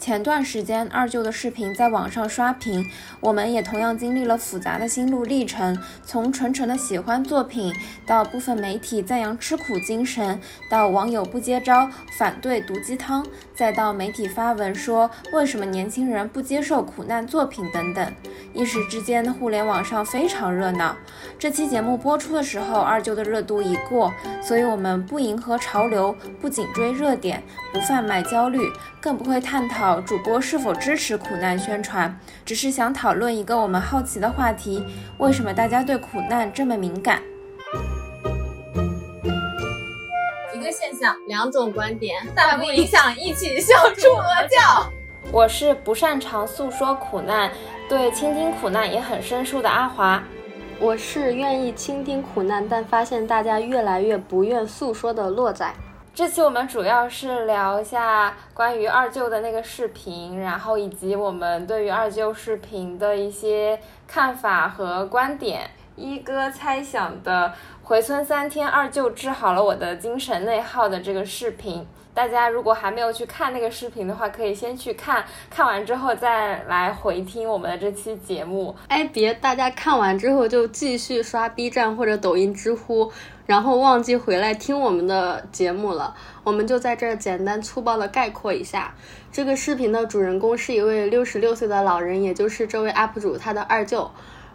前段时间二舅的视频在网上刷屏，我们也同样经历了复杂的心路历程，从纯纯的喜欢作品，到部分媒体赞扬吃苦精神，到网友不接招反对毒鸡汤，再到媒体发文说为什么年轻人不接受苦难作品等等，一时之间互联网上非常热闹。这期节目播出的时候，二舅的热度已过，所以我们不迎合潮流，不紧追热点，不贩卖焦虑，更不会探讨。主播是否支持苦难宣传？只是想讨论一个我们好奇的话题：为什么大家对苦难这么敏感？一个现象，两种观点，但不影响一起笑出鹅叫。我是不擅长诉说苦难，对倾听苦难也很生疏的阿华。我是愿意倾听苦难，但发现大家越来越不愿诉说的洛仔。这期我们主要是聊一下关于二舅的那个视频，然后以及我们对于二舅视频的一些看法和观点。一哥猜想的回村三天，二舅治好了我的精神内耗的这个视频。大家如果还没有去看那个视频的话，可以先去看看完之后再来回听我们的这期节目。哎，别大家看完之后就继续刷 B 站或者抖音、知乎，然后忘记回来听我们的节目了。我们就在这儿简单粗暴的概括一下，这个视频的主人公是一位六十六岁的老人，也就是这位 UP 主他的二舅。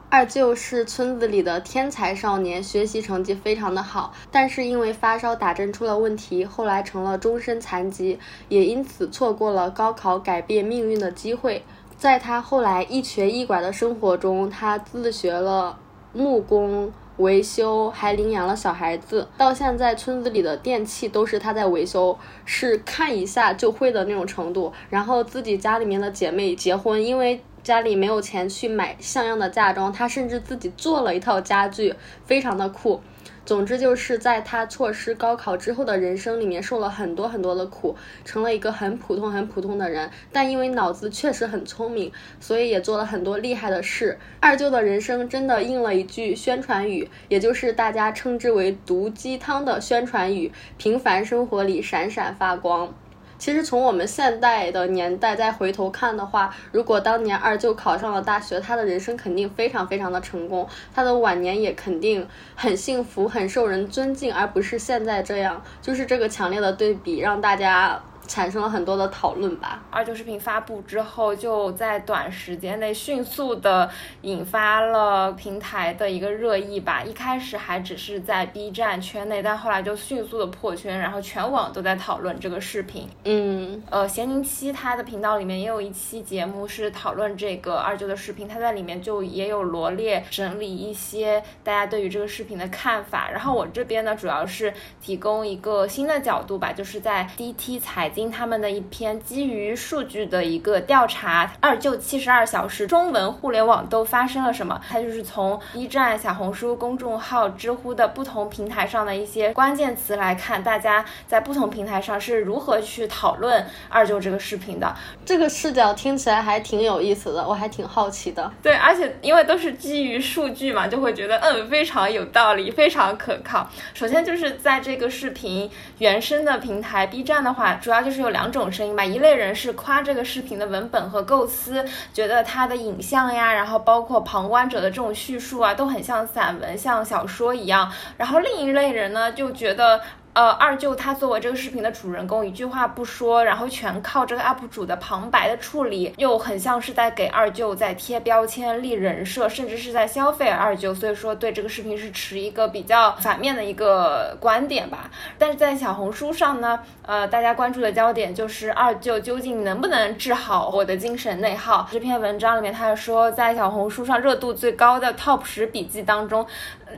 二舅是村子里的天才少年，学习成绩非常的好，但是因为发烧打针出了问题，后来成了终身残疾，也因此错过了高考改变命运的机会。在他后来一瘸一拐的生活中，他自学了木工、维修，还领养了小孩子。到现在，村子里的电器都是他在维修，是看一下就会的那种程度。然后自己家里面的姐妹结婚，因为。家里没有钱去买像样的嫁妆，他甚至自己做了一套家具，非常的酷。总之就是在他错失高考之后的人生里面受了很多很多的苦，成了一个很普通很普通的人。但因为脑子确实很聪明，所以也做了很多厉害的事。二舅的人生真的应了一句宣传语，也就是大家称之为毒鸡汤的宣传语：平凡生活里闪闪发光。其实从我们现代的年代再回头看的话，如果当年二舅考上了大学，他的人生肯定非常非常的成功，他的晚年也肯定很幸福，很受人尊敬，而不是现在这样。就是这个强烈的对比，让大家。产生了很多的讨论吧。二舅视频发布之后，就在短时间内迅速的引发了平台的一个热议吧。一开始还只是在 B 站圈内，但后来就迅速的破圈，然后全网都在讨论这个视频。嗯，呃，咸宁七他的频道里面也有一期节目是讨论这个二舅的视频，他在里面就也有罗列整理一些大家对于这个视频的看法。然后我这边呢，主要是提供一个新的角度吧，就是在 DT 财。经他们的一篇基于数据的一个调查，二舅七十二小时中文互联网都发生了什么？它就是从 B 站、小红书公众号、知乎的不同平台上的一些关键词来看，大家在不同平台上是如何去讨论二舅这个视频的。这个视角听起来还挺有意思的，我还挺好奇的。对，而且因为都是基于数据嘛，就会觉得嗯非常有道理，非常可靠。首先就是在这个视频原生的平台 B 站的话，主要。就是有两种声音吧，一类人是夸这个视频的文本和构思，觉得它的影像呀，然后包括旁观者的这种叙述啊，都很像散文、像小说一样。然后另一类人呢，就觉得。呃，二舅他作为这个视频的主人公，一句话不说，然后全靠这个 UP 主的旁白的处理，又很像是在给二舅在贴标签、立人设，甚至是在消费二舅。所以说，对这个视频是持一个比较反面的一个观点吧。但是在小红书上呢，呃，大家关注的焦点就是二舅究竟能不能治好我的精神内耗。这篇文章里面，他说在小红书上热度最高的 TOP 十笔记当中，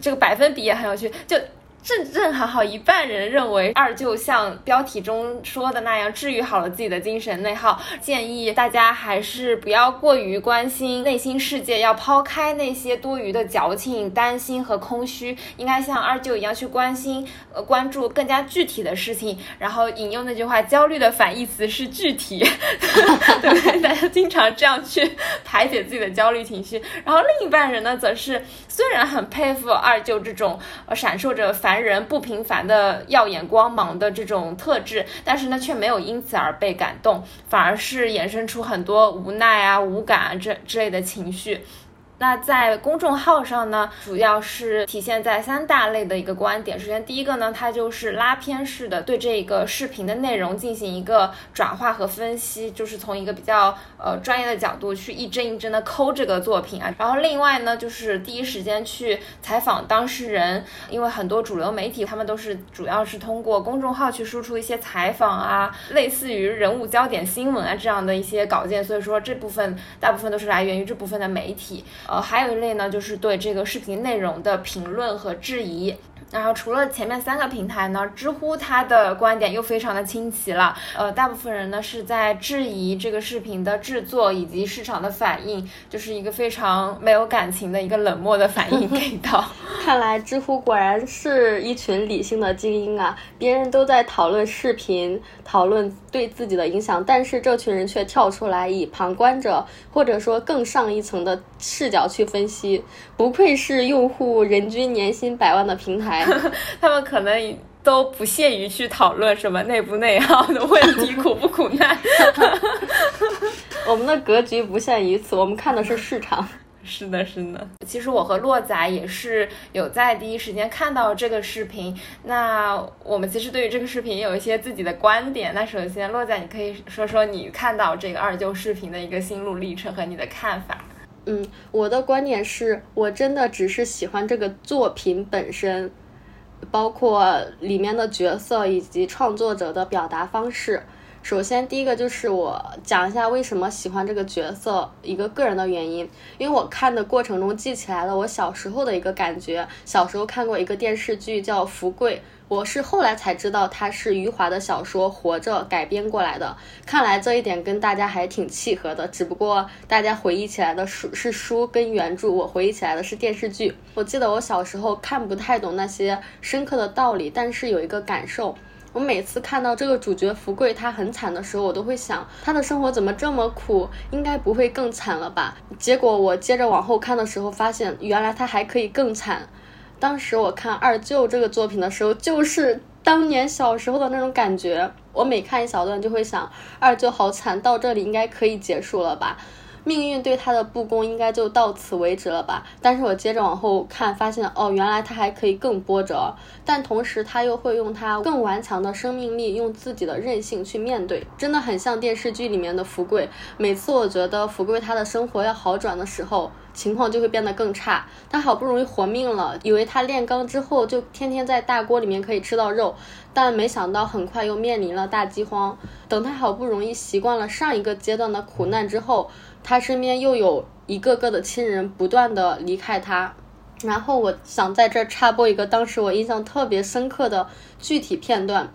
这个百分比也很有趣，就。正正好好，一半人认为二舅像标题中说的那样治愈好了自己的精神内耗，建议大家还是不要过于关心内心世界，要抛开那些多余的矫情、担心和空虚，应该像二舅一样去关心、呃关注更加具体的事情。然后引用那句话：焦虑的反义词是具体，对，大家经常这样去排解自己的焦虑情绪。然后另一半人呢，则是虽然很佩服二舅这种呃闪烁着繁人不平凡的耀眼光芒的这种特质，但是呢，却没有因此而被感动，反而是衍生出很多无奈啊、无感啊这之类的情绪。那在公众号上呢，主要是体现在三大类的一个观点。首先，第一个呢，它就是拉片式的对这个视频的内容进行一个转化和分析，就是从一个比较呃专业的角度去一帧一帧的抠这个作品啊。然后另外呢，就是第一时间去采访当事人，因为很多主流媒体他们都是主要是通过公众号去输出一些采访啊，类似于人物焦点新闻啊这样的一些稿件，所以说这部分大部分都是来源于这部分的媒体。呃，还有一类呢，就是对这个视频内容的评论和质疑。然后除了前面三个平台呢，知乎它的观点又非常的清奇了。呃，大部分人呢是在质疑这个视频的制作以及市场的反应，就是一个非常没有感情的一个冷漠的反应给到。看来知乎果然是一群理性的精英啊！别人都在讨论视频，讨论对自己的影响，但是这群人却跳出来以旁观者或者说更上一层的视角去分析，不愧是用户人均年薪百万的平台。他们可能都不屑于去讨论什么内不内耗的问题，苦不苦难。我们的格局不限于此，我们看的是市场。是的，是的。其实我和洛仔也是有在第一时间看到这个视频。那我们其实对于这个视频也有一些自己的观点。那首先，洛仔，你可以说说你看到这个二舅视频的一个心路历程和你的看法。嗯，我的观点是我真的只是喜欢这个作品本身。包括里面的角色以及创作者的表达方式。首先，第一个就是我讲一下为什么喜欢这个角色，一个个人的原因。因为我看的过程中记起来了我小时候的一个感觉。小时候看过一个电视剧叫《福贵》。我是后来才知道，它是余华的小说《活着》改编过来的。看来这一点跟大家还挺契合的，只不过大家回忆起来的书是书跟原著，我回忆起来的是电视剧。我记得我小时候看不太懂那些深刻的道理，但是有一个感受，我每次看到这个主角福贵他很惨的时候，我都会想他的生活怎么这么苦，应该不会更惨了吧？结果我接着往后看的时候，发现原来他还可以更惨。当时我看二舅这个作品的时候，就是当年小时候的那种感觉。我每看一小段，就会想，二舅好惨，到这里应该可以结束了吧。命运对他的不公应该就到此为止了吧？但是我接着往后看，发现哦，原来他还可以更波折，但同时他又会用他更顽强的生命力，用自己的韧性去面对，真的很像电视剧里面的福贵。每次我觉得福贵他的生活要好转的时候，情况就会变得更差。他好不容易活命了，以为他炼钢之后就天天在大锅里面可以吃到肉，但没想到很快又面临了大饥荒。等他好不容易习惯了上一个阶段的苦难之后，他身边又有一个个的亲人不断的离开他，然后我想在这插播一个当时我印象特别深刻的具体片段，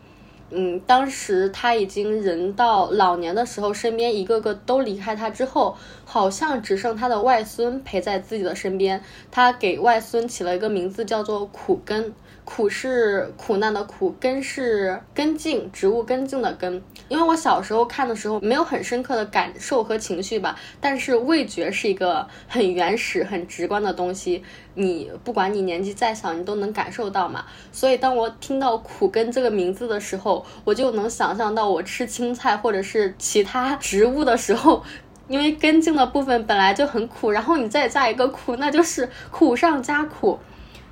嗯，当时他已经人到老年的时候，身边一个个都离开他之后，好像只剩他的外孙陪在自己的身边，他给外孙起了一个名字叫做苦根。苦是苦难的苦，根是根茎，植物根茎的根。因为我小时候看的时候没有很深刻的感受和情绪吧，但是味觉是一个很原始、很直观的东西。你不管你年纪再小，你都能感受到嘛。所以当我听到苦根这个名字的时候，我就能想象到我吃青菜或者是其他植物的时候，因为根茎的部分本来就很苦，然后你再加一个苦，那就是苦上加苦。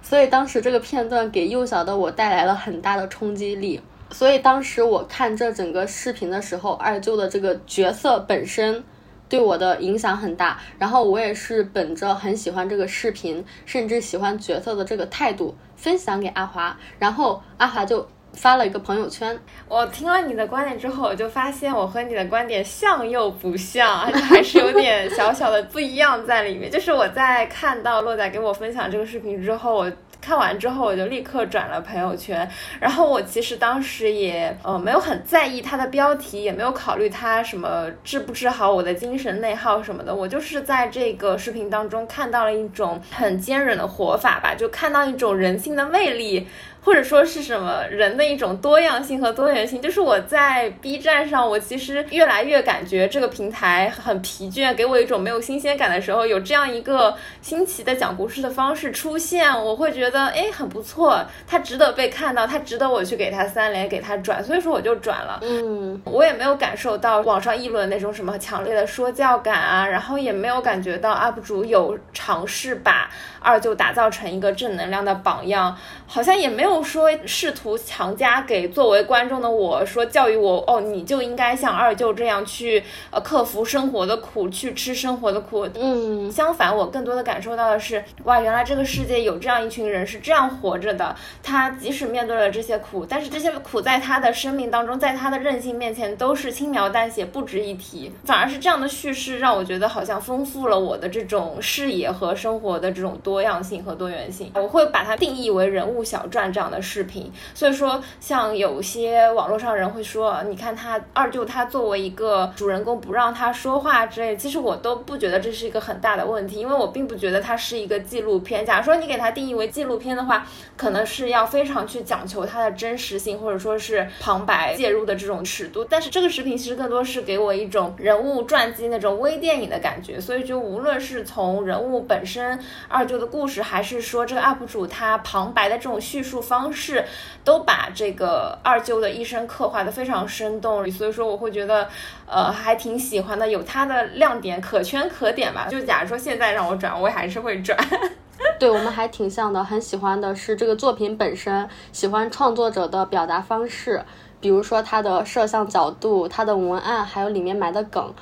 所以当时这个片段给幼小的我带来了很大的冲击力。所以当时我看这整个视频的时候，二舅的这个角色本身对我的影响很大。然后我也是本着很喜欢这个视频，甚至喜欢角色的这个态度分享给阿华。然后阿华就发了一个朋友圈。我听了你的观点之后，我就发现我和你的观点像又不像，而 且还是有点小小的不一样在里面。就是我在看到洛仔给我分享这个视频之后，我。看完之后，我就立刻转了朋友圈。然后我其实当时也呃没有很在意它的标题，也没有考虑它什么治不治好我的精神内耗什么的。我就是在这个视频当中看到了一种很坚韧的活法吧，就看到一种人性的魅力。或者说是什么人的一种多样性和多元性，就是我在 B 站上，我其实越来越感觉这个平台很疲倦，给我一种没有新鲜感的时候，有这样一个新奇的讲故事的方式出现，我会觉得哎很不错，它值得被看到，它值得我去给它三连，给它转，所以说我就转了。嗯，我也没有感受到网上议论那种什么强烈的说教感啊，然后也没有感觉到 UP 主有尝试把二舅打造成一个正能量的榜样，好像也没有。没有说试图强加给作为观众的我说教育我哦，你就应该像二舅这样去呃克服生活的苦，去吃生活的苦。嗯，相反，我更多的感受到的是，哇，原来这个世界有这样一群人是这样活着的。他即使面对了这些苦，但是这些苦在他的生命当中，在他的韧性面前都是轻描淡写，不值一提。反而是这样的叙事让我觉得好像丰富了我的这种视野和生活的这种多样性和多元性。我会把它定义为人物小传这样。这样的视频，所以说像有些网络上人会说，你看他二舅他作为一个主人公不让他说话之类，其实我都不觉得这是一个很大的问题，因为我并不觉得它是一个纪录片。假如说你给它定义为纪录片的话，可能是要非常去讲求它的真实性，或者说是旁白介入的这种尺度。但是这个视频其实更多是给我一种人物传记那种微电影的感觉，所以就无论是从人物本身二舅的故事，还是说这个 UP 主他旁白的这种叙述。方式都把这个二舅的一生刻画的非常生动，所以说我会觉得，呃，还挺喜欢的，有它的亮点，可圈可点吧。就假如说现在让我转，我还是会转。对我们还挺像的，很喜欢的是这个作品本身，喜欢创作者的表达方式，比如说它的摄像角度、它的文案，还有里面埋的梗。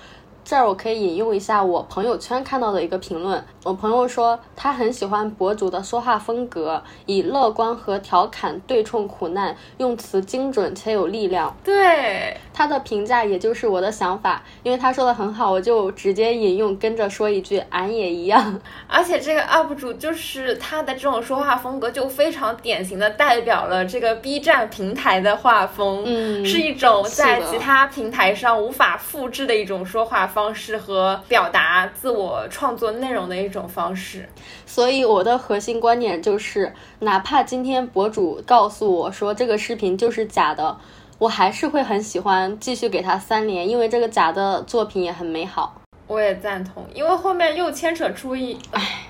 这儿我可以引用一下我朋友圈看到的一个评论。我朋友说他很喜欢博主的说话风格，以乐观和调侃对冲苦难，用词精准且有力量。对他的评价也就是我的想法，因为他说的很好，我就直接引用，跟着说一句，俺也一样。而且这个 UP 主就是他的这种说话风格，就非常典型的代表了这个 B 站平台的画风，嗯，是一种在其他平台上无法复制的一种说话方方式和表达自我创作内容的一种。方式，所以我的核心观点就是，哪怕今天博主告诉我说这个视频就是假的，我还是会很喜欢，继续给他三连，因为这个假的作品也很美好。我也赞同，因为后面又牵扯出一，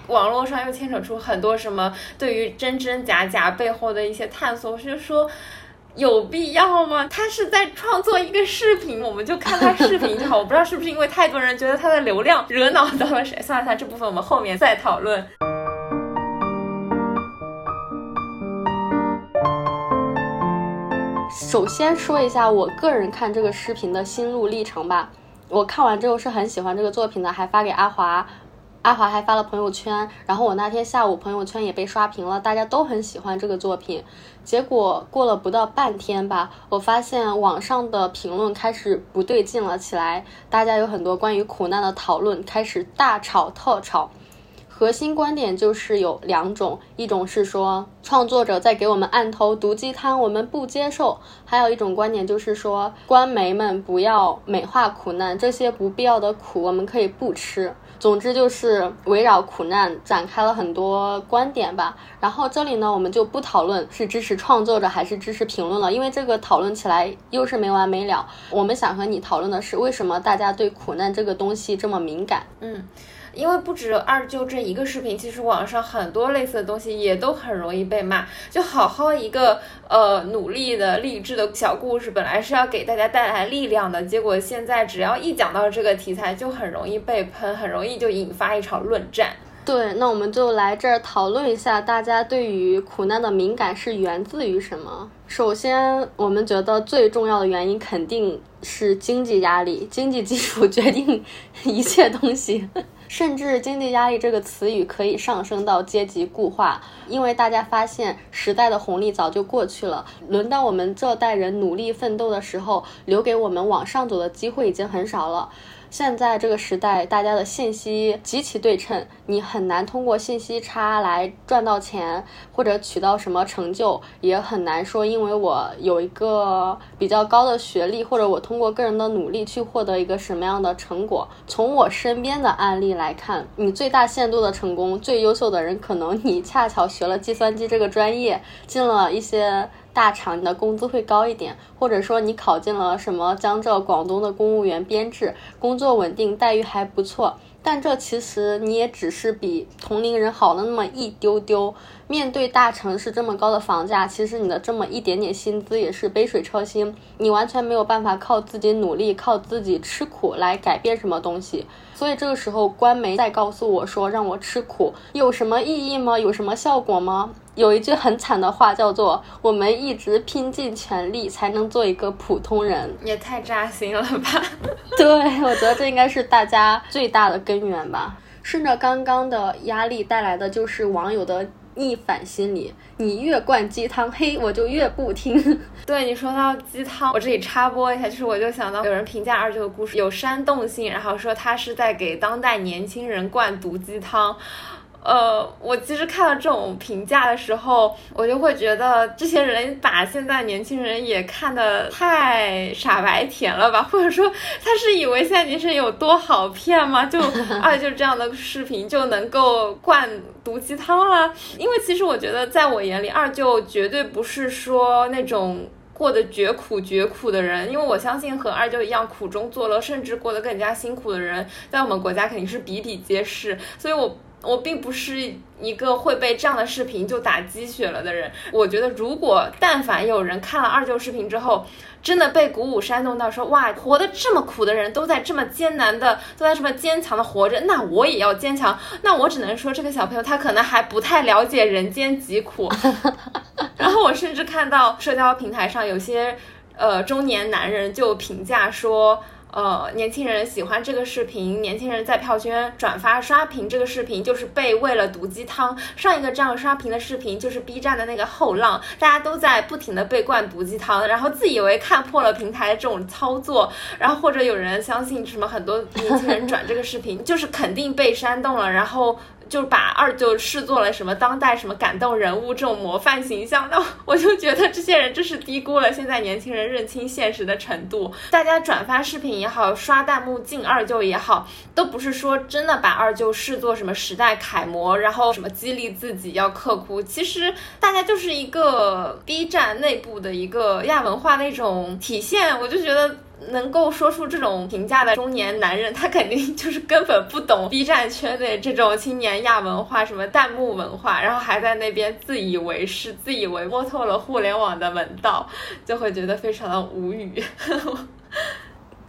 网络上又牵扯出很多什么对于真真假假背后的一些探索，就说。有必要吗？他是在创作一个视频，我们就看他视频就好。我不知道是不是因为太多人觉得他的流量惹恼到了谁。算了，算了，这部分我们后面再讨论。首先说一下我个人看这个视频的心路历程吧。我看完之后是很喜欢这个作品的，还发给阿华。阿华还发了朋友圈，然后我那天下午朋友圈也被刷屏了，大家都很喜欢这个作品。结果过了不到半天吧，我发现网上的评论开始不对劲了起来，大家有很多关于苦难的讨论，开始大吵特吵。核心观点就是有两种，一种是说创作者在给我们按头毒鸡汤，我们不接受；还有一种观点就是说，官媒们不要美化苦难，这些不必要的苦我们可以不吃。总之就是围绕苦难展开了很多观点吧。然后这里呢，我们就不讨论是支持创作者还是支持评论了，因为这个讨论起来又是没完没了。我们想和你讨论的是，为什么大家对苦难这个东西这么敏感？嗯。因为不止二舅这一个视频，其实网上很多类似的东西也都很容易被骂。就好好一个呃努力的励志的小故事，本来是要给大家带来力量的，结果现在只要一讲到这个题材，就很容易被喷，很容易就引发一场论战。对，那我们就来这儿讨论一下，大家对于苦难的敏感是源自于什么？首先，我们觉得最重要的原因肯定是经济压力，经济基础决定 一切东西。甚至经济压力这个词语可以上升到阶级固化，因为大家发现时代的红利早就过去了，轮到我们这代人努力奋斗的时候，留给我们往上走的机会已经很少了。现在这个时代，大家的信息极其对称，你很难通过信息差来赚到钱或者取到什么成就，也很难说因为我有一个比较高的学历，或者我通过个人的努力去获得一个什么样的成果。从我身边的案例来看，你最大限度的成功，最优秀的人，可能你恰巧学了计算机这个专业，进了一些大厂，你的工资会高一点，或者说你考进了什么江浙广东的公务员编制，工作稳定，待遇还不错。但这其实你也只是比同龄人好了那么一丢丢。面对大城市这么高的房价，其实你的这么一点点薪资也是杯水车薪，你完全没有办法靠自己努力、靠自己吃苦来改变什么东西。所以这个时候，官媒再告诉我说让我吃苦，有什么意义吗？有什么效果吗？有一句很惨的话叫做“我们一直拼尽全力才能做一个普通人”，也太扎心了吧？对，我觉得这应该是大家最大的根源吧。顺着刚刚的压力带来的就是网友的。逆反心理，你越灌鸡汤，嘿，我就越不听。对你说到鸡汤，我这里插播一下，就是我就想到有人评价二舅的故事有煽动性，然后说他是在给当代年轻人灌毒鸡汤。呃，我其实看到这种评价的时候，我就会觉得这些人把现在年轻人也看得太傻白甜了吧？或者说他是以为现在年轻人有多好骗吗？就 啊，就这样的视频就能够灌毒鸡汤了？因为其实我觉得，在我眼里，二舅绝对不是说那种过得绝苦绝苦的人，因为我相信和二舅一样苦中作乐，甚至过得更加辛苦的人，在我们国家肯定是比比皆是。所以，我。我并不是一个会被这样的视频就打鸡血了的人。我觉得，如果但凡有人看了二舅视频之后，真的被鼓舞煽动到说，哇，活得这么苦的人都在这么艰难的，都在这么坚强的活着，那我也要坚强。那我只能说，这个小朋友他可能还不太了解人间疾苦。然后我甚至看到社交平台上有些呃中年男人就评价说。呃，年轻人喜欢这个视频，年轻人在票圈转发刷屏这个视频，就是被喂了毒鸡汤。上一个这样刷屏的视频就是 B 站的那个后浪，大家都在不停的被灌毒鸡汤，然后自以为看破了平台这种操作，然后或者有人相信什么很多年轻人转这个视频就是肯定被煽动了，然后。就把二舅视作了什么当代什么感动人物这种模范形象，那我就觉得这些人真是低估了现在年轻人认清现实的程度。大家转发视频也好，刷弹幕敬二舅也好，都不是说真的把二舅视作什么时代楷模，然后什么激励自己要刻苦。其实大家就是一个 B 站内部的一个亚文化的一种体现。我就觉得。能够说出这种评价的中年男人，他肯定就是根本不懂 B 站圈内这种青年亚文化，什么弹幕文化，然后还在那边自以为是，自以为摸透了互联网的门道，就会觉得非常的无语。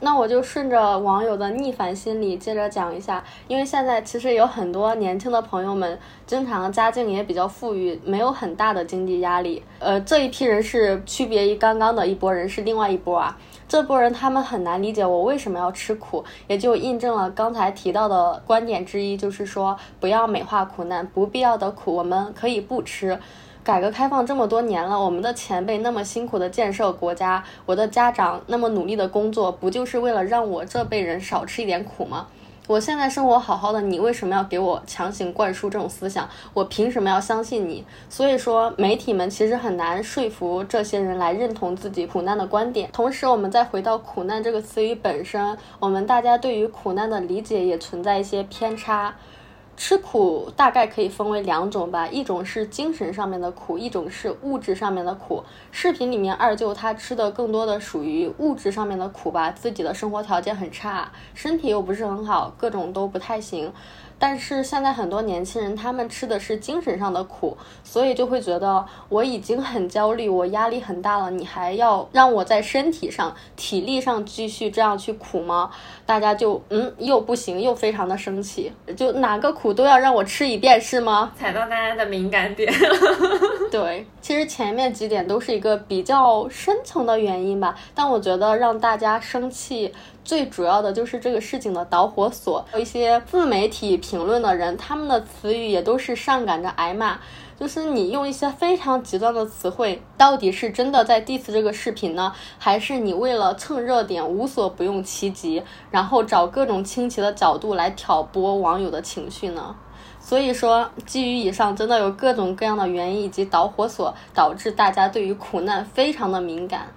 那我就顺着网友的逆反心理接着讲一下，因为现在其实有很多年轻的朋友们，经常家境也比较富裕，没有很大的经济压力。呃，这一批人是区别于刚刚的一波人，是另外一波啊。这波人他们很难理解我为什么要吃苦，也就印证了刚才提到的观点之一，就是说不要美化苦难，不必要的苦我们可以不吃。改革开放这么多年了，我们的前辈那么辛苦的建设国家，我的家长那么努力的工作，不就是为了让我这辈人少吃一点苦吗？我现在生活好好的，你为什么要给我强行灌输这种思想？我凭什么要相信你？所以说，媒体们其实很难说服这些人来认同自己苦难的观点。同时，我们再回到苦难这个词语本身，我们大家对于苦难的理解也存在一些偏差。吃苦大概可以分为两种吧，一种是精神上面的苦，一种是物质上面的苦。视频里面二舅他吃的更多的属于物质上面的苦吧，自己的生活条件很差，身体又不是很好，各种都不太行。但是现在很多年轻人，他们吃的是精神上的苦，所以就会觉得我已经很焦虑，我压力很大了，你还要让我在身体上、体力上继续这样去苦吗？大家就嗯，又不行，又非常的生气，就哪个苦都要让我吃一遍是吗？踩到大家的敏感点。对，其实前面几点都是一个比较深层的原因吧，但我觉得让大家生气。最主要的就是这个事情的导火索，有一些自媒体评论的人，他们的词语也都是上赶着挨骂。就是你用一些非常极端的词汇，到底是真的在 diss 这个视频呢，还是你为了蹭热点无所不用其极，然后找各种清奇的角度来挑拨网友的情绪呢？所以说，基于以上，真的有各种各样的原因以及导火索，导致大家对于苦难非常的敏感。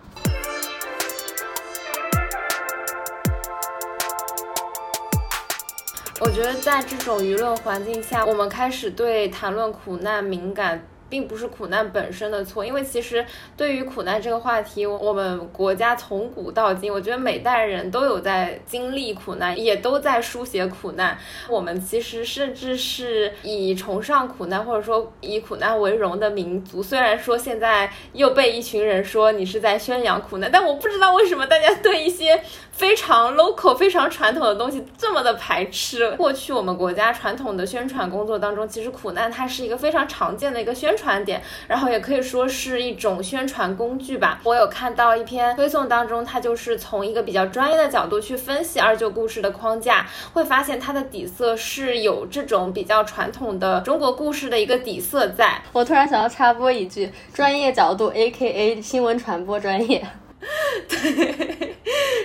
我觉得在这种舆论环境下，我们开始对谈论苦难敏感。并不是苦难本身的错，因为其实对于苦难这个话题，我们国家从古到今，我觉得每代人都有在经历苦难，也都在书写苦难。我们其实甚至是以崇尚苦难或者说以苦难为荣的民族。虽然说现在又被一群人说你是在宣扬苦难，但我不知道为什么大家对一些非常 local、非常传统的东西这么的排斥。过去我们国家传统的宣传工作当中，其实苦难它是一个非常常见的一个宣传。点，然后也可以说是一种宣传工具吧。我有看到一篇推送当中，它就是从一个比较专业的角度去分析二舅故事的框架，会发现它的底色是有这种比较传统的中国故事的一个底色在。我突然想要插播一句，专业角度，A K A 新闻传播专业。对，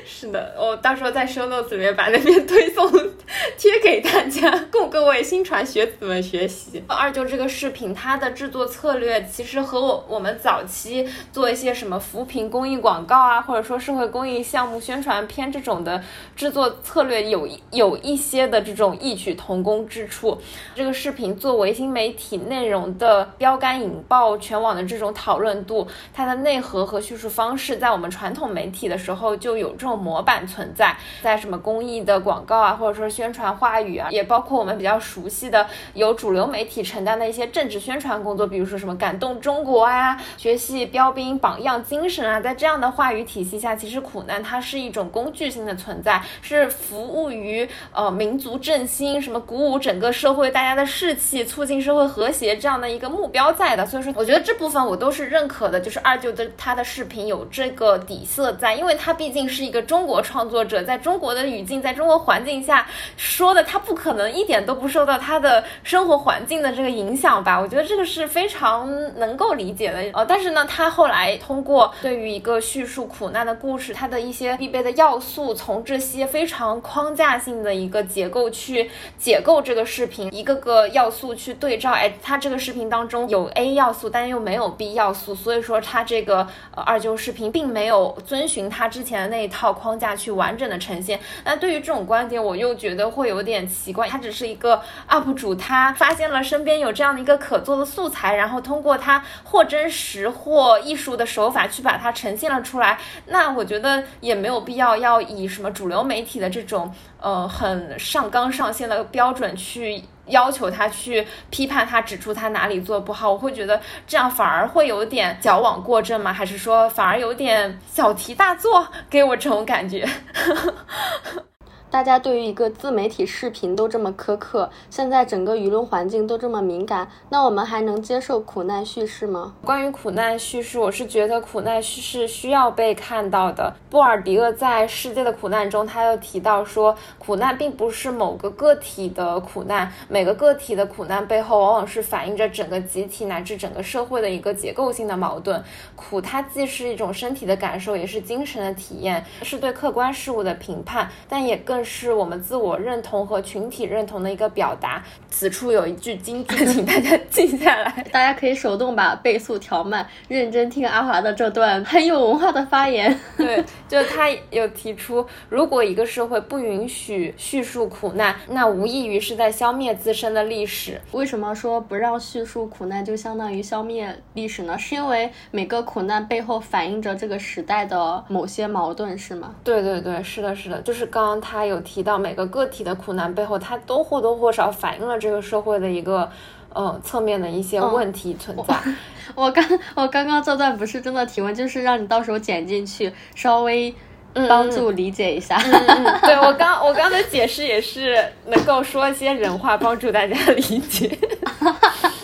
是的，我到时候在 show notes 里面把那篇推送贴给大家，供各位新传学子们学习。二舅这个视频，它的制作策略其实和我我们早期做一些什么扶贫公益广告啊，或者说社会公益项目宣传片这种的制作策略有有一些的这种异曲同工之处。这个视频作为新媒体内容的标杆，引爆全网的这种讨论度，它的内核和叙述方式，在我们。传统媒体的时候就有这种模板存在，在什么公益的广告啊，或者说宣传话语啊，也包括我们比较熟悉的由主流媒体承担的一些政治宣传工作，比如说什么感动中国啊，学习标兵榜样精神啊，在这样的话语体系下，其实苦难它是一种工具性的存在，是服务于呃民族振兴，什么鼓舞整个社会大家的士气，促进社会和谐这样的一个目标在的。所以说，我觉得这部分我都是认可的，就是二舅的他的视频有这个。底色在，因为他毕竟是一个中国创作者，在中国的语境，在中国环境下说的，他不可能一点都不受到他的生活环境的这个影响吧？我觉得这个是非常能够理解的。呃，但是呢，他后来通过对于一个叙述苦难的故事，他的一些必备的要素，从这些非常框架性的一个结构去解构这个视频，一个个要素去对照。哎，他这个视频当中有 A 要素，但又没有 B 要素，所以说他这个呃二舅视频并没。没有遵循他之前的那一套框架去完整的呈现，那对于这种观点，我又觉得会有点奇怪。他只是一个 UP 主，他发现了身边有这样的一个可做的素材，然后通过他或真实或艺术的手法去把它呈现了出来。那我觉得也没有必要要以什么主流媒体的这种呃很上纲上线的标准去。要求他去批判他，指出他哪里做不好，我会觉得这样反而会有点矫枉过正吗？还是说反而有点小题大做？给我这种感觉。大家对于一个自媒体视频都这么苛刻，现在整个舆论环境都这么敏感，那我们还能接受苦难叙事吗？关于苦难叙事，我是觉得苦难叙事需要被看到的。布尔迪厄在《世界的苦难》中，他又提到说，苦难并不是某个个体的苦难，每个个体的苦难背后，往往是反映着整个集体乃至整个社会的一个结构性的矛盾。苦，它既是一种身体的感受，也是精神的体验，是对客观事物的评判，但也更。是我们自我认同和群体认同的一个表达。此处有一句金句，请大家记下来。大家可以手动把倍速调慢，认真听阿华的这段很有文化的发言。对，就他有提出，如果一个社会不允许叙述苦难，那无异于是在消灭自身的历史。为什么说不让叙述苦难就相当于消灭历史呢？是因为每个苦难背后反映着这个时代的某些矛盾，是吗？对对对，是的，是的，就是刚刚他有。提到每个个体的苦难背后，它都或多或少反映了这个社会的一个，呃，侧面的一些问题存在。我刚我刚刚这段不是真的提问，就是让你到时候剪进去，稍微帮助理解一下。对我刚我刚的解释也是能够说一些人话，帮助大家理解。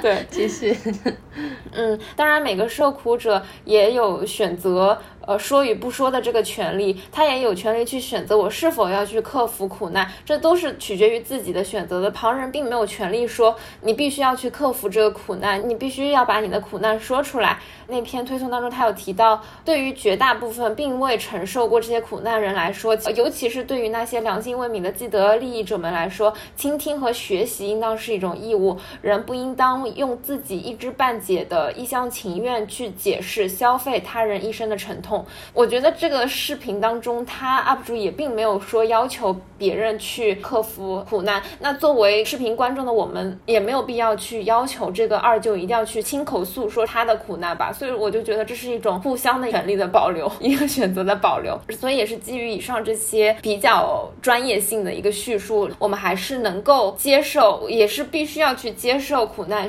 对，继续。嗯，当然，每个受苦者也有选择。呃说与不说的这个权利，他也有权利去选择我是否要去克服苦难，这都是取决于自己的选择的。旁人并没有权利说你必须要去克服这个苦难，你必须要把你的苦难说出来。那篇推送当中，他有提到，对于绝大部分并未承受过这些苦难人来说，尤其是对于那些良心未泯的既得利益者们来说，倾听和学习应当是一种义务。人不应当用自己一知半解的一厢情愿去解释、消费他人一生的沉痛。我觉得这个视频当中，他 UP 主也并没有说要求别人去克服苦难。那作为视频观众的我们，也没有必要去要求这个二舅一定要去亲口诉说他的苦难吧。所以我就觉得这是一种互相的权利的保留，一个选择的保留。所以也是基于以上这些比较专业性的一个叙述，我们还是能够接受，也是必须要去接受苦难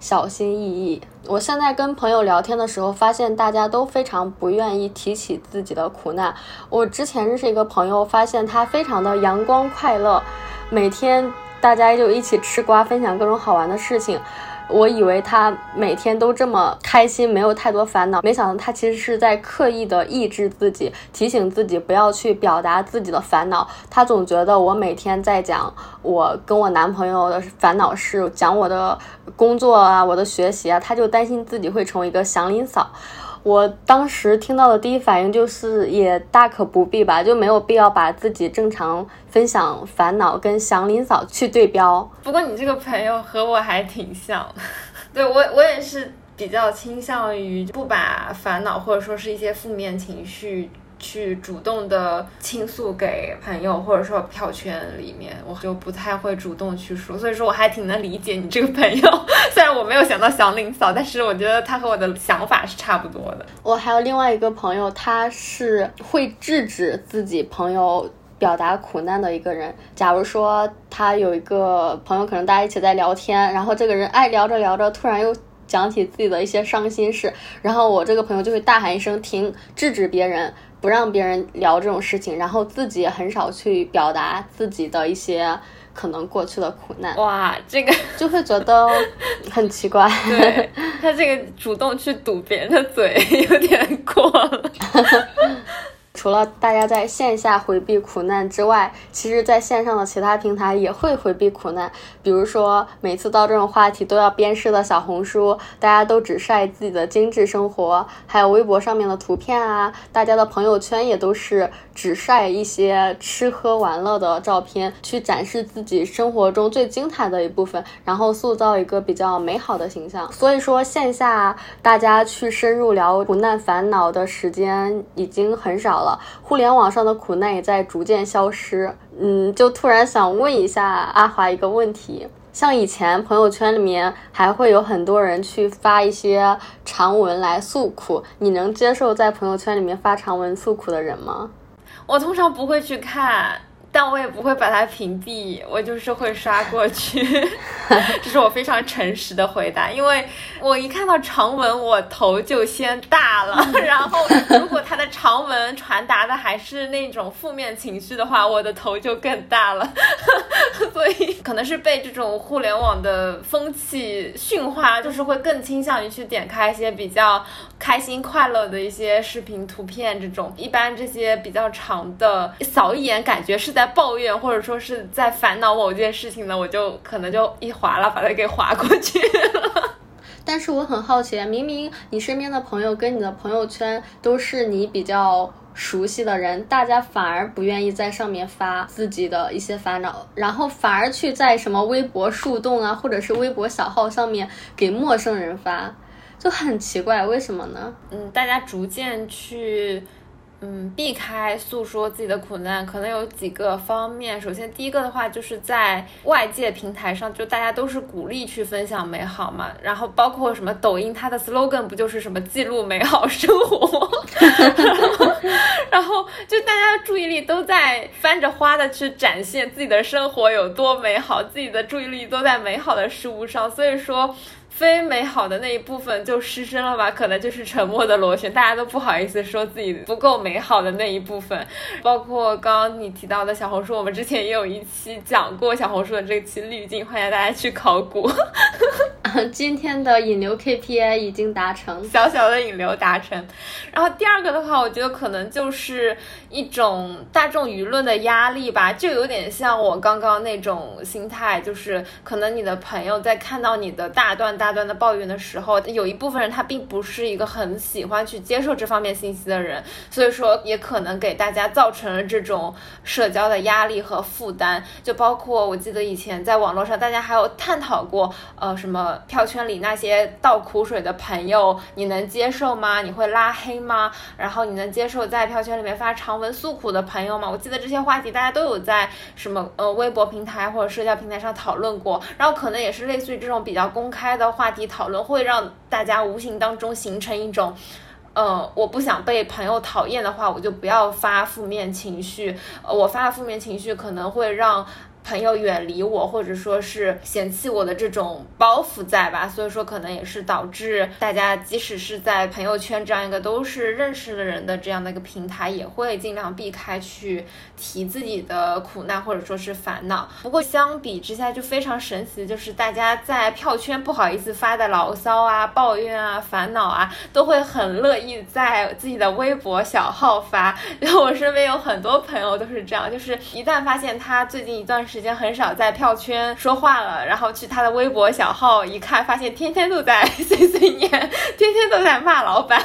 小心翼翼。我现在跟朋友聊天的时候，发现大家都非常不愿意提起自己的苦难。我之前认识一个朋友，发现他非常的阳光快乐，每天大家就一起吃瓜，分享各种好玩的事情。我以为他每天都这么开心，没有太多烦恼，没想到他其实是在刻意的抑制自己，提醒自己不要去表达自己的烦恼。他总觉得我每天在讲我跟我男朋友的烦恼事，讲我的工作啊，我的学习啊，他就担心自己会成为一个祥林嫂。我当时听到的第一反应就是，也大可不必吧，就没有必要把自己正常分享烦恼跟祥林嫂去对标。不过你这个朋友和我还挺像，对我我也是比较倾向于不把烦恼或者说是一些负面情绪。去主动的倾诉给朋友，或者说票圈里面，我就不太会主动去说，所以说我还挺能理解你这个朋友。虽然我没有想到祥林嫂，但是我觉得他和我的想法是差不多的。我还有另外一个朋友，他是会制止自己朋友表达苦难的一个人。假如说他有一个朋友，可能大家一起在聊天，然后这个人爱聊着聊着，突然又讲起自己的一些伤心事，然后我这个朋友就会大喊一声停，制止别人。不让别人聊这种事情，然后自己也很少去表达自己的一些可能过去的苦难。哇，这个就会觉得很奇怪。对他这个主动去堵别人的嘴，有点过了。除了大家在线下回避苦难之外，其实在线上的其他平台也会回避苦难。比如说，每次到这种话题都要鞭尸的小红书，大家都只晒自己的精致生活；还有微博上面的图片啊，大家的朋友圈也都是只晒一些吃喝玩乐的照片，去展示自己生活中最精彩的一部分，然后塑造一个比较美好的形象。所以说，线下大家去深入聊苦难烦恼的时间已经很少了。互联网上的苦难也在逐渐消失。嗯，就突然想问一下阿华一个问题：像以前朋友圈里面还会有很多人去发一些长文来诉苦，你能接受在朋友圈里面发长文诉苦的人吗？我通常不会去看。但我也不会把它屏蔽，我就是会刷过去，这是我非常诚实的回答。因为我一看到长文，我头就先大了。然后，如果他的长文传达的还是那种负面情绪的话，我的头就更大了。所以，可能是被这种互联网的风气驯化，就是会更倾向于去点开一些比较开心快乐的一些视频、图片这种。一般这些比较长的，扫一眼感觉是。在抱怨或者说是在烦恼某件事情的，我就可能就一划了，把它给划过去了。但是我很好奇，明明你身边的朋友跟你的朋友圈都是你比较熟悉的人，大家反而不愿意在上面发自己的一些烦恼，然后反而去在什么微博树洞啊，或者是微博小号上面给陌生人发，就很奇怪，为什么呢？嗯，大家逐渐去。嗯，避开诉说自己的苦难，可能有几个方面。首先，第一个的话，就是在外界平台上，就大家都是鼓励去分享美好嘛。然后，包括什么抖音，它的 slogan 不就是什么记录美好生活？然后就大家的注意力都在翻着花的去展现自己的生活有多美好，自己的注意力都在美好的事物上，所以说。非美好的那一部分就失声了吧？可能就是沉默的螺旋，大家都不好意思说自己不够美好的那一部分。包括刚刚你提到的小红书，我们之前也有一期讲过小红书的这期滤镜，欢迎大家去考古。今天的引流 KPI 已经达成，小小的引流达成。然后第二个的话，我觉得可能就是一种大众舆论的压力吧，就有点像我刚刚那种心态，就是可能你的朋友在看到你的大段大。段的抱怨的时候，有一部分人他并不是一个很喜欢去接受这方面信息的人，所以说也可能给大家造成了这种社交的压力和负担。就包括我记得以前在网络上，大家还有探讨过，呃，什么票圈里那些倒苦水的朋友，你能接受吗？你会拉黑吗？然后你能接受在票圈里面发长文诉苦的朋友嘛？我记得这些话题大家都有在什么呃微博平台或者社交平台上讨论过，然后可能也是类似于这种比较公开的。话题讨论会让大家无形当中形成一种，呃，我不想被朋友讨厌的话，我就不要发负面情绪。呃，我发负面情绪可能会让。朋友远离我，或者说是嫌弃我的这种包袱在吧，所以说可能也是导致大家即使是在朋友圈这样一个都是认识的人的这样的一个平台，也会尽量避开去提自己的苦难或者说是烦恼。不过相比之下就非常神奇，就是大家在票圈不好意思发的牢骚啊、抱怨啊、烦恼啊，都会很乐意在自己的微博小号发。然后我身边有很多朋友都是这样，就是一旦发现他最近一段时，时间很少在票圈说话了，然后去他的微博小号一看，发现天天都在 碎碎念，天天都在骂老板。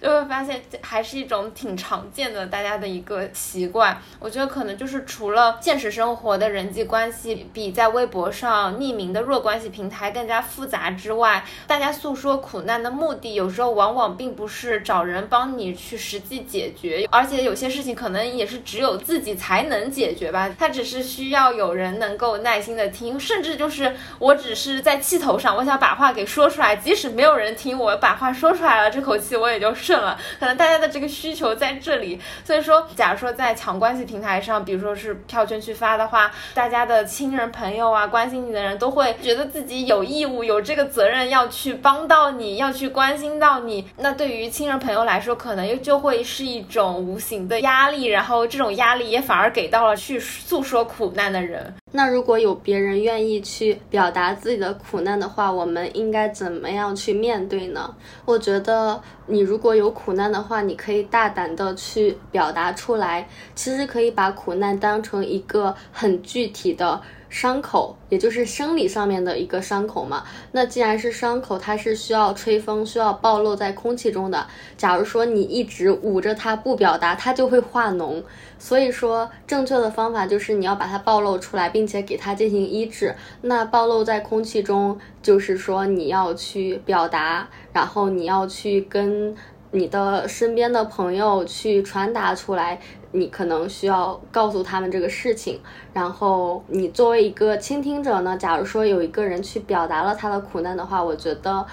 就会发现还是一种挺常见的大家的一个习惯。我觉得可能就是除了现实生活的人际关系比在微博上匿名的弱关系平台更加复杂之外，大家诉说苦难的目的有时候往往并不是找人帮你去实际解决，而且有些事情可能也是只有自己才能解决吧。它只是需要有人能够耐心的听，甚至就是我只是在气头上，我想把话给说出来，即使没有人听，我把话说出来了，这口气我也就。顺了，可能大家的这个需求在这里，所以说，假如说在强关系平台上，比如说是票圈去发的话，大家的亲人朋友啊，关心你的人都会觉得自己有义务、有这个责任要去帮到你，要去关心到你。那对于亲人朋友来说，可能又就会是一种无形的压力，然后这种压力也反而给到了去诉说苦难的人。那如果有别人愿意去表达自己的苦难的话，我们应该怎么样去面对呢？我觉得你如果有苦难的话，你可以大胆的去表达出来。其实可以把苦难当成一个很具体的。伤口，也就是生理上面的一个伤口嘛。那既然是伤口，它是需要吹风、需要暴露在空气中的。假如说你一直捂着它不表达，它就会化脓。所以说，正确的方法就是你要把它暴露出来，并且给它进行医治。那暴露在空气中，就是说你要去表达，然后你要去跟。你的身边的朋友去传达出来，你可能需要告诉他们这个事情。然后你作为一个倾听者呢，假如说有一个人去表达了他的苦难的话，我觉得。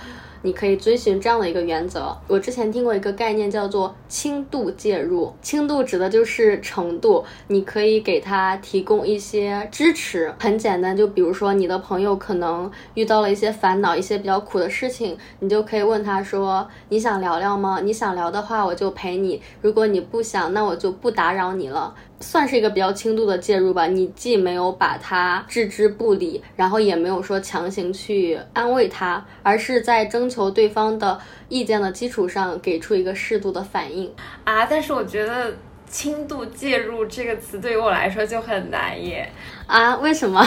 你可以遵循这样的一个原则。我之前听过一个概念，叫做轻度介入。轻度指的就是程度，你可以给他提供一些支持。很简单，就比如说你的朋友可能遇到了一些烦恼，一些比较苦的事情，你就可以问他说：“你想聊聊吗？你想聊的话，我就陪你；如果你不想，那我就不打扰你了。”算是一个比较轻度的介入吧，你既没有把他置之不理，然后也没有说强行去安慰他，而是在征求对方的意见的基础上给出一个适度的反应啊。但是我觉得。轻度介入这个词对于我来说就很难耶啊？为什么？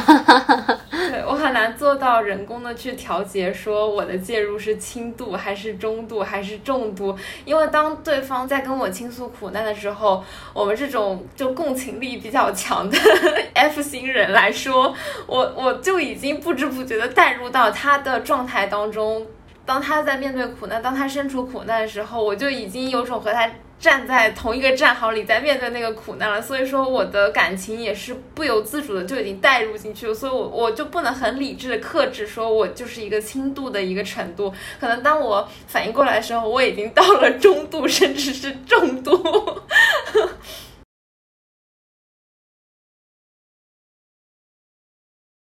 对我很难做到人工的去调节，说我的介入是轻度还是中度还是重度？因为当对方在跟我倾诉苦难的时候，我们这种就共情力比较强的 F 型人来说，我我就已经不知不觉的带入到他的状态当中。当他在面对苦难，当他身处苦难的时候，我就已经有种和他。站在同一个战壕里，在面对那个苦难了，所以说我的感情也是不由自主的就已经带入进去了，所以我我就不能很理智的克制，说我就是一个轻度的一个程度，可能当我反应过来的时候，我已经到了中度，甚至是重度。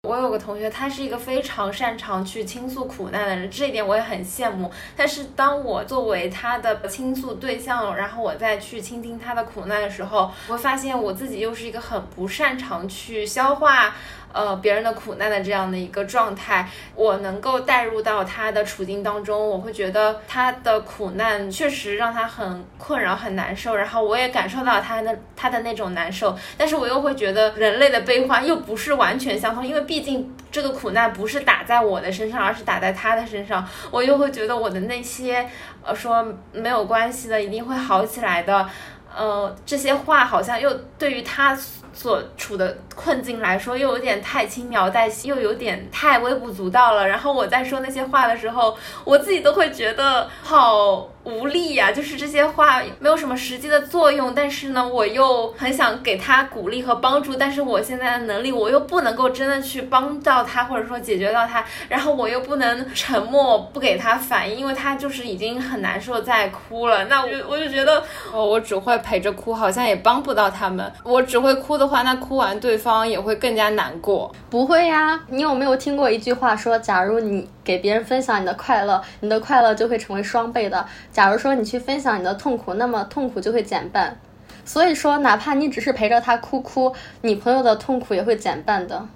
我有个同学，他是一个非常擅长去倾诉苦难的人，这一点我也很羡慕。但是当我作为他的倾诉对象，然后我再去倾听他的苦难的时候，我会发现我自己又是一个很不擅长去消化。呃，别人的苦难的这样的一个状态，我能够带入到他的处境当中，我会觉得他的苦难确实让他很困扰、很难受，然后我也感受到他的他的那种难受，但是我又会觉得人类的悲欢又不是完全相通，因为毕竟这个苦难不是打在我的身上，而是打在他的身上，我又会觉得我的那些呃说没有关系的，一定会好起来的，呃，这些话好像又对于他。所处的困境来说，又有点太轻描淡写，又有点太微不足道了。然后我在说那些话的时候，我自己都会觉得好。无力呀，就是这些话没有什么实际的作用，但是呢，我又很想给他鼓励和帮助，但是我现在的能力，我又不能够真的去帮到他，或者说解决到他，然后我又不能沉默不给他反应，因为他就是已经很难受在哭了，那我我就觉得，哦，我只会陪着哭，好像也帮不到他们，我只会哭的话，那哭完对方也会更加难过。不会呀，你有没有听过一句话说，假如你给别人分享你的快乐，你的快乐就会成为双倍的。假如说你去分享你的痛苦，那么痛苦就会减半。所以说，哪怕你只是陪着他哭哭，你朋友的痛苦也会减半的。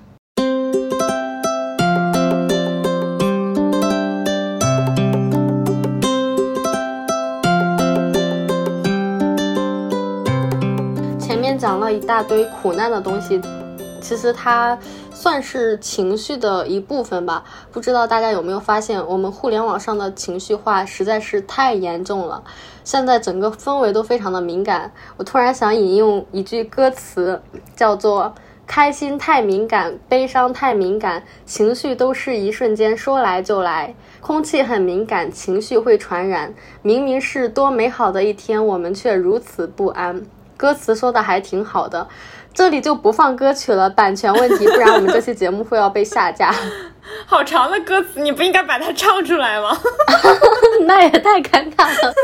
讲了一大堆苦难的东西。其实它算是情绪的一部分吧，不知道大家有没有发现，我们互联网上的情绪化实在是太严重了。现在整个氛围都非常的敏感。我突然想引用一句歌词，叫做“开心太敏感，悲伤太敏感，情绪都是一瞬间说来就来。空气很敏感，情绪会传染。明明是多美好的一天，我们却如此不安。”歌词说的还挺好的。这里就不放歌曲了，版权问题，不然我们这期节目会要被下架。好长的歌词，你不应该把它唱出来吗？那也太尴尬了。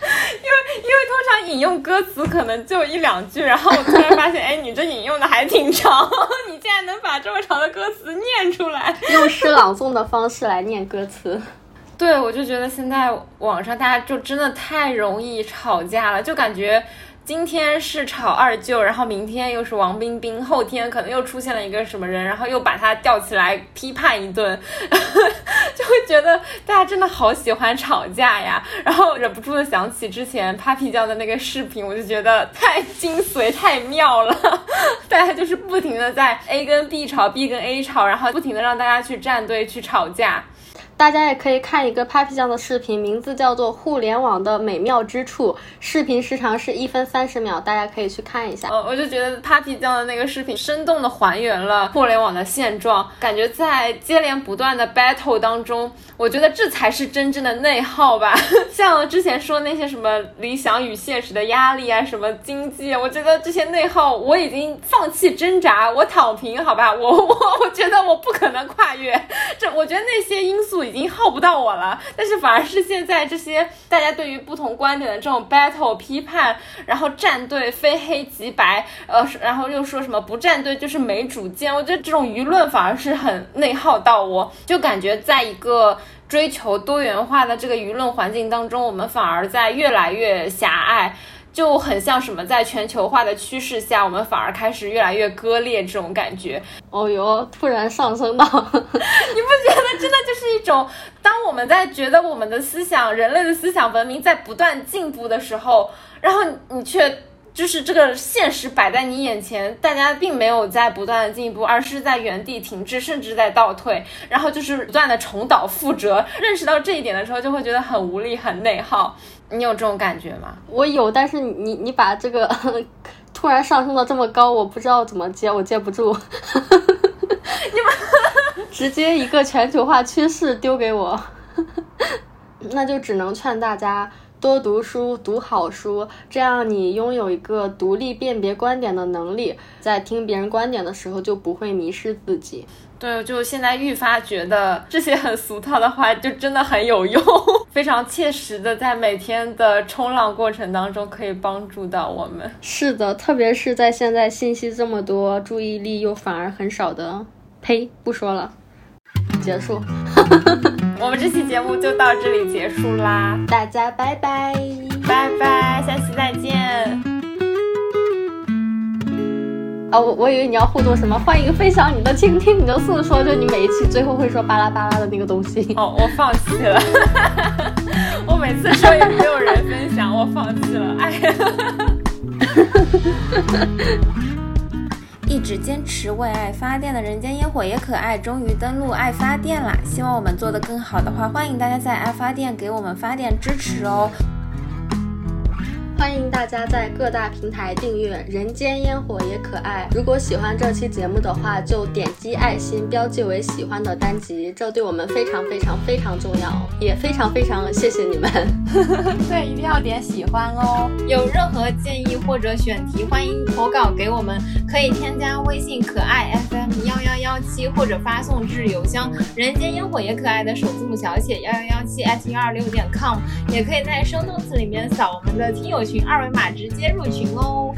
因为因为通常引用歌词可能就一两句，然后我突然发现，哎，你这引用的还挺长，你竟然能把这么长的歌词念出来，用诗朗诵的方式来念歌词。对，我就觉得现在网上大家就真的太容易吵架了，就感觉。今天是吵二舅，然后明天又是王冰冰，后天可能又出现了一个什么人，然后又把他吊起来批判一顿，就会觉得大家真的好喜欢吵架呀。然后忍不住的想起之前 Papi 酱的那个视频，我就觉得太精髓、太妙了。大家就是不停的在 A 跟 B 吵，B 跟 A 吵，然后不停的让大家去站队去吵架。大家也可以看一个 Papi 酱的视频，名字叫做《互联网的美妙之处》，视频时长是一分三十秒，大家可以去看一下。呃，我就觉得 Papi 酱的那个视频生动的还原了互联网的现状，感觉在接连不断的 battle 当中，我觉得这才是真正的内耗吧。像之前说那些什么理想与现实的压力啊，什么经济，我觉得这些内耗我已经放弃挣扎，我躺平，好吧，我我我觉得我不可能跨越这，我觉得那些因素。已经耗不到我了，但是反而是现在这些大家对于不同观点的这种 battle 批判，然后站队非黑即白，呃，然后又说什么不站队就是没主见，我觉得这种舆论反而是很内耗到我，就感觉在一个追求多元化的这个舆论环境当中，我们反而在越来越狭隘。就很像什么，在全球化的趋势下，我们反而开始越来越割裂这种感觉。哦哟，突然上升到，你不觉得真的就是一种，当我们在觉得我们的思想、人类的思想文明在不断进步的时候，然后你却就是这个现实摆在你眼前，大家并没有在不断的进步，而是在原地停滞，甚至在倒退，然后就是不断的重蹈覆辙。认识到这一点的时候，就会觉得很无力、很内耗。你有这种感觉吗？我有，但是你你把这个突然上升到这么高，我不知道怎么接，我接不住。你们直接一个全球化趋势丢给我，那就只能劝大家多读书，读好书，这样你拥有一个独立辨别观点的能力，在听别人观点的时候就不会迷失自己。对，就现在愈发觉得这些很俗套的话，就真的很有用，非常切实的，在每天的冲浪过程当中可以帮助到我们。是的，特别是在现在信息这么多，注意力又反而很少的，呸，不说了，结束。我们这期节目就到这里结束啦，大家拜拜，拜拜，下期再见。啊，我我以为你要互动什么，欢迎分享你的倾听，你的诉说，就你每一期最后会说巴拉巴拉的那个东西。哦，我放弃了，我每次说也没有人分享，我放弃了。哎呀，一直坚持为爱发电的人间烟火也可爱，终于登录爱发电啦！希望我们做得更好的话，欢迎大家在爱发电给我们发电支持哦。欢迎大家在各大平台订阅《人间烟火也可爱》。如果喜欢这期节目的话，就点击爱心标记为喜欢的单集，这对我们非常非常非常重要，也非常非常谢谢你们。对，一定要点喜欢哦。有任何建议或者选题，欢迎投稿给我们，可以添加微信可爱 FM 幺幺幺七，或者发送至邮箱“人间烟火也可爱”的首字母小写幺幺幺七 at 幺二六点 com，也可以在生动词里面扫我们的听友。群二维码直接入群哦。